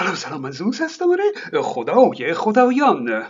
سلام سلام منزوز هستم آره. خدای خدایان.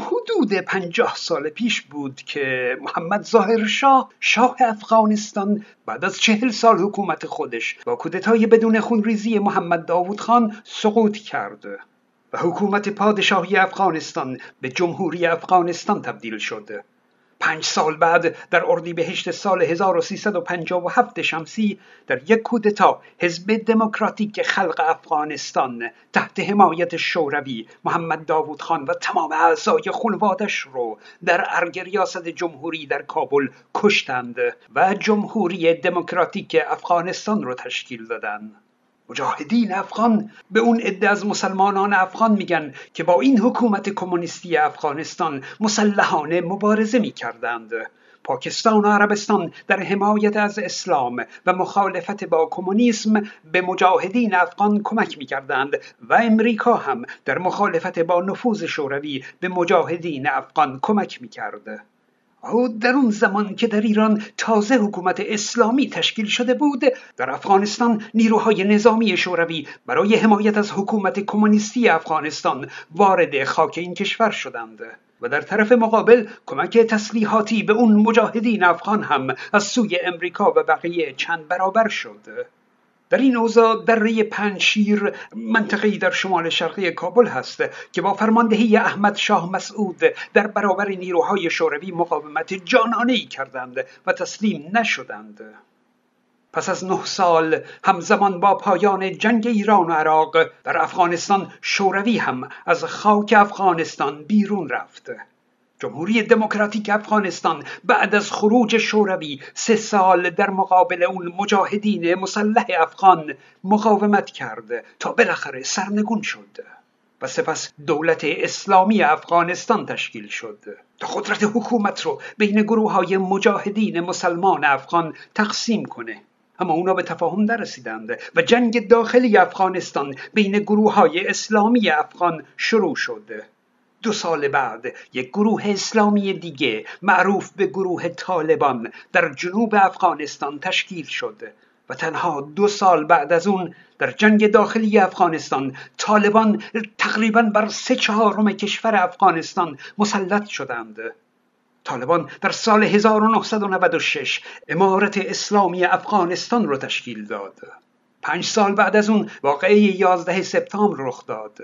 حدود پنجاه سال پیش بود که محمد ظاهر شاه شاه افغانستان بعد از چهل سال حکومت خودش با کودتای بدون خونریزی محمد داوود خان سقوط کرد. و حکومت پادشاهی افغانستان به جمهوری افغانستان تبدیل شد. پنج سال بعد در اردیبهشت سال 1357 شمسی در یک کودتا حزب دموکراتیک خلق افغانستان تحت حمایت شوروی محمد داوود خان و تمام اعضای خانوادش رو در ارگ ریاست جمهوری در کابل کشتند و جمهوری دموکراتیک افغانستان رو تشکیل دادند. مجاهدین افغان به اون عده از مسلمانان افغان میگن که با این حکومت کمونیستی افغانستان مسلحانه مبارزه می‌کردند. پاکستان و عربستان در حمایت از اسلام و مخالفت با کمونیسم به مجاهدین افغان کمک می‌کردند و امریکا هم در مخالفت با نفوذ شوروی به مجاهدین افغان کمک می‌کرد. در اون زمان که در ایران تازه حکومت اسلامی تشکیل شده بود در افغانستان نیروهای نظامی شوروی برای حمایت از حکومت کمونیستی افغانستان وارد خاک این کشور شدند و در طرف مقابل کمک تسلیحاتی به اون مجاهدین افغان هم از سوی امریکا و بقیه چند برابر شد. در این اوضاع دره پنشیر منطقه‌ای در شمال شرقی کابل هست که با فرماندهی احمد شاه مسعود در برابر نیروهای شوروی مقاومت جانانه ای کردند و تسلیم نشدند. پس از نه سال همزمان با پایان جنگ ایران و عراق در افغانستان شوروی هم از خاک افغانستان بیرون رفت. جمهوری دموکراتیک افغانستان بعد از خروج شوروی سه سال در مقابل اون مجاهدین مسلح افغان مقاومت کرد تا بالاخره سرنگون شد و سپس دولت اسلامی افغانستان تشکیل شد. تا قدرت حکومت رو بین گروه های مجاهدین مسلمان افغان تقسیم کنه. اما اونا به تفاهم نرسیدند و جنگ داخلی افغانستان بین گروه های اسلامی افغان شروع شد. دو سال بعد یک گروه اسلامی دیگه معروف به گروه طالبان در جنوب افغانستان تشکیل شد و تنها دو سال بعد از اون در جنگ داخلی افغانستان طالبان تقریبا بر سه چهارم کشور افغانستان مسلط شدند. طالبان در سال 1996 امارت اسلامی افغانستان را تشکیل داد. پنج سال بعد از اون واقعه 11 سپتامبر رخ داد.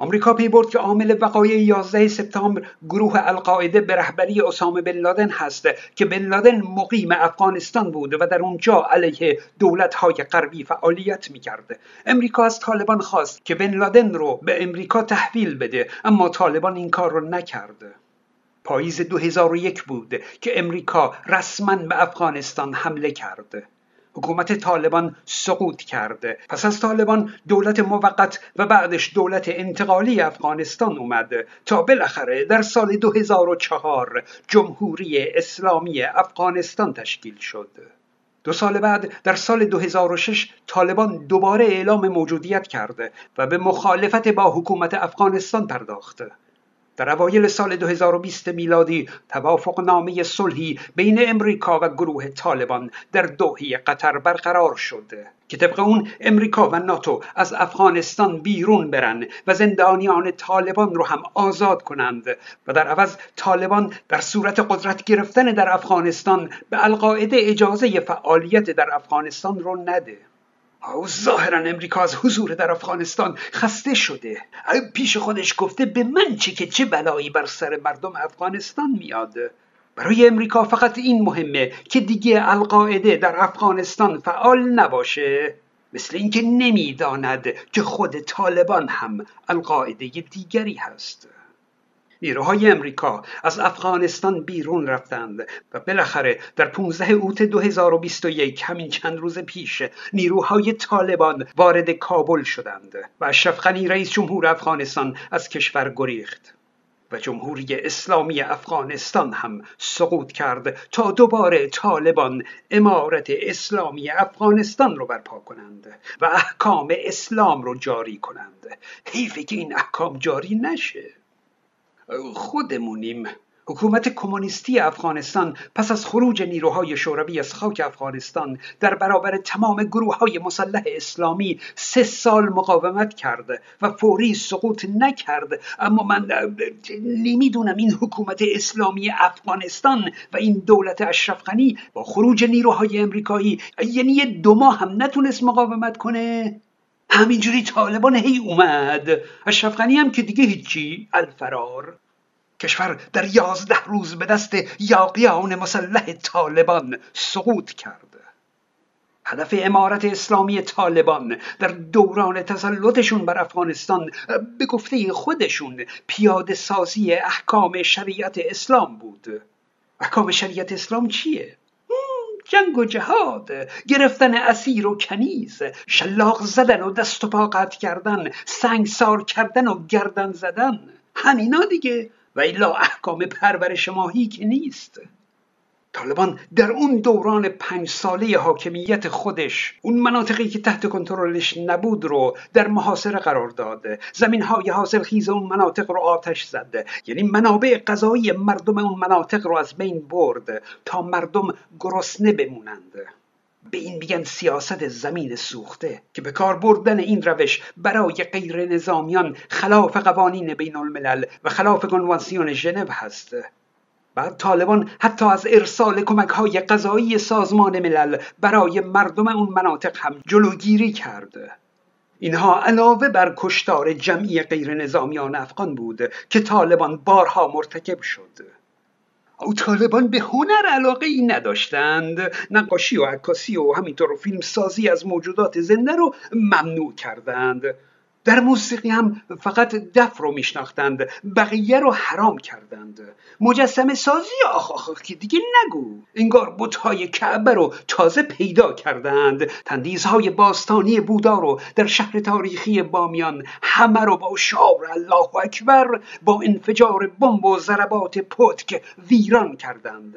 آمریکا پی برد که عامل وقایع 11 سپتامبر گروه القاعده به رهبری اسامه بن لادن هست که بن لادن مقیم افغانستان بود و در اونجا علیه دولت‌های غربی فعالیت می‌کرد. امریکا از طالبان خواست که بن لادن رو به امریکا تحویل بده اما طالبان این کار رو نکرد. پاییز 2001 بود که امریکا رسما به افغانستان حمله کرد. حکومت طالبان سقوط کرده. پس از طالبان دولت موقت و بعدش دولت انتقالی افغانستان اومد تا بالاخره در سال 2004 جمهوری اسلامی افغانستان تشکیل شد. دو سال بعد در سال 2006 طالبان دوباره اعلام موجودیت کرده و به مخالفت با حکومت افغانستان پرداخت در اوایل سال 2020 میلادی توافق نامه صلحی بین امریکا و گروه طالبان در دوحه قطر برقرار شد که طبق اون امریکا و ناتو از افغانستان بیرون برن و زندانیان طالبان رو هم آزاد کنند و در عوض طالبان در صورت قدرت گرفتن در افغانستان به القاعده اجازه فعالیت در افغانستان رو نده. او ظاهرا امریکا از حضور در افغانستان خسته شده. پیش خودش گفته به من چه که چه بلایی بر سر مردم افغانستان میاد. برای امریکا فقط این مهمه که دیگه القاعده در افغانستان فعال نباشه. مثل اینکه نمی‌داند که خود طالبان هم القاعده دیگری هست. نیروهای امریکا از افغانستان بیرون رفتند و بالاخره در 15 اوت 2021 همین چند روز پیش نیروهای طالبان وارد کابل شدند و اشرف غنی رئیس جمهور افغانستان از کشور گریخت و جمهوری اسلامی افغانستان هم سقوط کرد تا دوباره طالبان امارت اسلامی افغانستان رو برپا کنند و احکام اسلام رو جاری کنند. حیفه که این احکام جاری نشه. خودمونیم. حکومت کمونیستی افغانستان پس از خروج نیروهای شوروی از خاک افغانستان در برابر تمام گروه های مسلح اسلامی سه سال مقاومت کرده و فوری سقوط نکرد. اما من نمی‌دونم این حکومت اسلامی افغانستان و این دولت اشرف غنی با خروج نیروهای امریکایی یعنی یه دو ماه هم نتونست مقاومت کنه؟ همینجوری طالبان هی اومد. اشرف غنی هم که دیگه هیچی. الفرار. کشور در یازده روز به دست یاقیان مسلح طالبان سقوط کرد. هدف امارت اسلامی طالبان در دوران تسلطشون بر افغانستان به گفته خودشون پیاده سازی احکام شریعت اسلام بود. احکام شریعت اسلام چیه؟ جنگ و جهاد گرفتن اسیر و کنیز شلاق زدن و دست و پا قطع کردن سنگسار کردن و گردن زدن. همینا دیگه. و الا احکام پرورش ماهی که نیست. طالبان در اون دوران پنج ساله حاکمیت خودش اون مناطقی که تحت کنترلش نبود رو در محاصره قرار داده زمین های حاصل خیز اون مناطق رو آتش زده یعنی منابع غذایی مردم اون مناطق رو از بین برد تا مردم گرسنه بمونند. به این میگن سیاست زمین سوخته که به کار بردن این روش برای غیر نظامیان خلاف قوانین بین الملل و خلاف کنوانسیون ژنو هست. بعد طالبان حتی از ارسال کمک های غذایی سازمان ملل برای مردم اون مناطق هم جلوگیری کرده اینها علاوه بر کشتار جمعی غیر نظامیان افغان بود که طالبان بارها مرتکب شد. او طالبان به هنر علاقه ای نداشتند. نقاشی و عکاسی و همینطور فیلم سازی از موجودات زنده رو ممنوع کردند. در موسیقی هم فقط دف رو میشناختند بقیه رو حرام کردند. مجسم سازی آخ آخ که دیگه نگو. انگار بتهای کعبه رو تازه پیدا کردند. تندیزهای باستانی بودا رو در شهر تاریخی بامیان همه رو با شعار الله اکبر با انفجار بمب و ضربات پتک ویران کردند.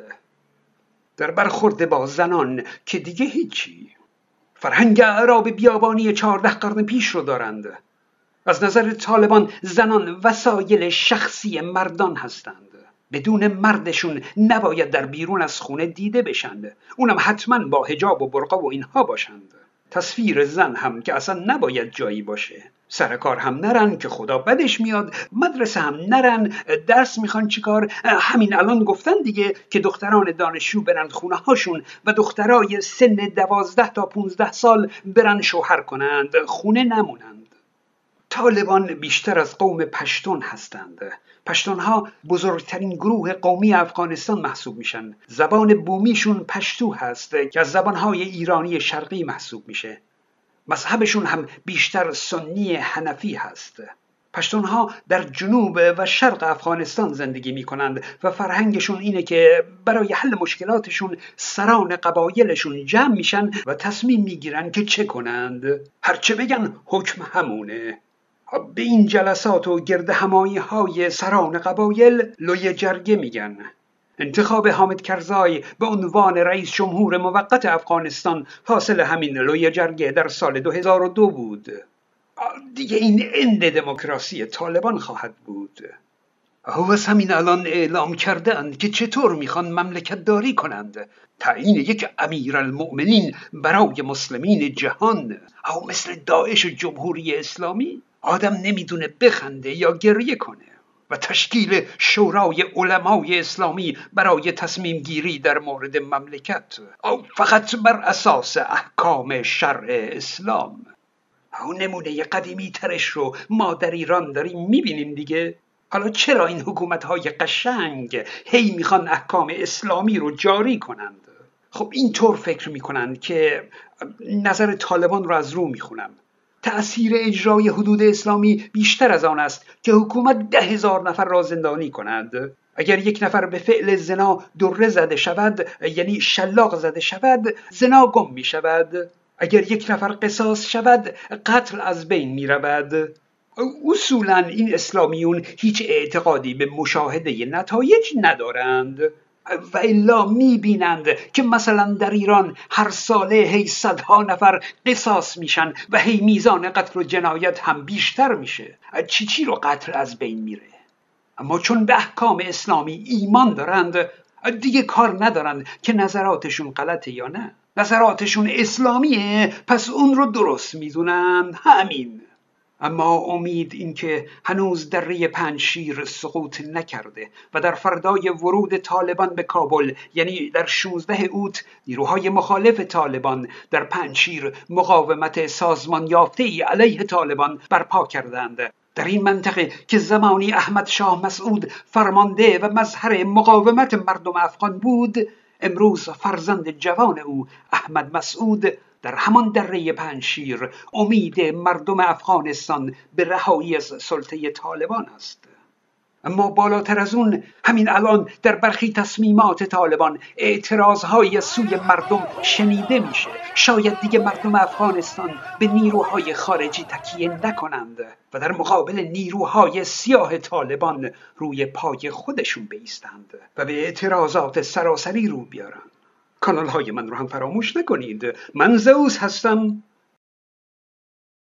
در برخورد با زنان که دیگه هیچی. فرهنگ عراب بیابانی چهارده قرن پیش رو دارند. از نظر طالبان زنان وسایل شخصی مردان هستند. بدون مردشون نباید در بیرون از خونه دیده بشند. اونم حتما با هجاب و برقا و اینها باشند. تصویر زن هم که اصلا نباید جایی باشه. سر کار هم نرن که خدا بدش میاد. مدرسه هم نرن. درس می‌خوان چیکار همین الان گفتن دیگه که دختران دانشجو برن خونه هاشون و دخترای سن دوازده تا پونزده سال برن شوهر کنند. خونه نمونند. طالبان بیشتر از قوم پشتون هستند. پشتون ها بزرگترین گروه قومی افغانستان محسوب میشن. زبان بومیشون پشتو هست که از زبانهای ایرانی شرقی محسوب میشه. مذهبشون هم بیشتر سنی حنفی هست. پشتون ها در جنوب و شرق افغانستان زندگی می کنند و فرهنگشون اینه که برای حل مشکلاتشون سران قبایلشون جمع میشن و تصمیم می‌گیرن که چه کنند. هرچه بگن حکم همونه. به این جلسات و گرد همایی های سران قبایل لوی جرگه میگن. انتخاب حامد کرزای به عنوان رئیس جمهور موقت افغانستان حاصل همین لوی جرگه در سال 2002 بود. دیگه این اند دموکراسی طالبان خواهد بود. از همین الان اعلام کرده که چطور می‌خوان مملکت داری کنند. تعیین یک امیر المؤمنین برای مسلمین جهان او مثل داعش و جمهوری اسلامی؟ آدم نمی‌دونه بخنده یا گریه کنه و تشکیل شورای علمای اسلامی برای تصمیم گیری در مورد مملکت او فقط بر اساس احکام شرع اسلام. او نمونه قدیمی ترش رو ما در ایران داریم می‌بینیم دیگه. حالا چرا این حکومت های قشنگ هی می‌خوان احکام اسلامی رو جاری کنند؟ خب اینطور فکر می‌کنند که نظر طالبان رو از رو می‌خونم. تأثیر اجرای حدود اسلامی بیشتر از آن است که حکومت ده هزار نفر را زندانی کند. اگر یک نفر به فعل زنا دره زده شود یعنی شلاق زده شود زنا گم می شود. اگر یک نفر قصاص شود قتل از بین می رود. اصولا این اسلامیون هیچ اعتقادی به مشاهده نتایج ندارند. و الا می‌بینند که مثلا در ایران هر ساله هی صدها نفر قصاص میشن و هی میزان قتل و جنایت هم بیشتر میشه. چی چی رو قتل از بین میره؟ اما چون به احکام اسلامی ایمان دارند دیگه کار ندارند که نظراتشون غلطه یا نه. نظراتشون اسلامیه پس اون رو درست می‌دونن. همین. اما امید اینکه هنوز دره پنشیر سقوط نکرده و در فردای ورود طالبان به کابل یعنی در 16 اوت نیروهای مخالف طالبان در پنشیر مقاومت سازمان یافته ای علیه طالبان برپا کردند. در این منطقه که زمانی احمد شاه مسعود فرمانده و مظهر مقاومت مردم افغان بود امروز فرزند جوان او احمد مسعود در همان دره پنشیر امید مردم افغانستان به رهایی از سلطه طالبان است. اما بالاتر از اون همین الان در برخی تصمیمات طالبان اعتراضهایی از سوی مردم شنیده میشه. شاید دیگه مردم افغانستان به نیروهای خارجی تکیه نکنند و در مقابل نیروهای سیاه طالبان روی پای خودشون بیستند و به اعتراضات سراسری رو بیارند. کانال های من رو هم فراموش نکنید. من زوز هستم.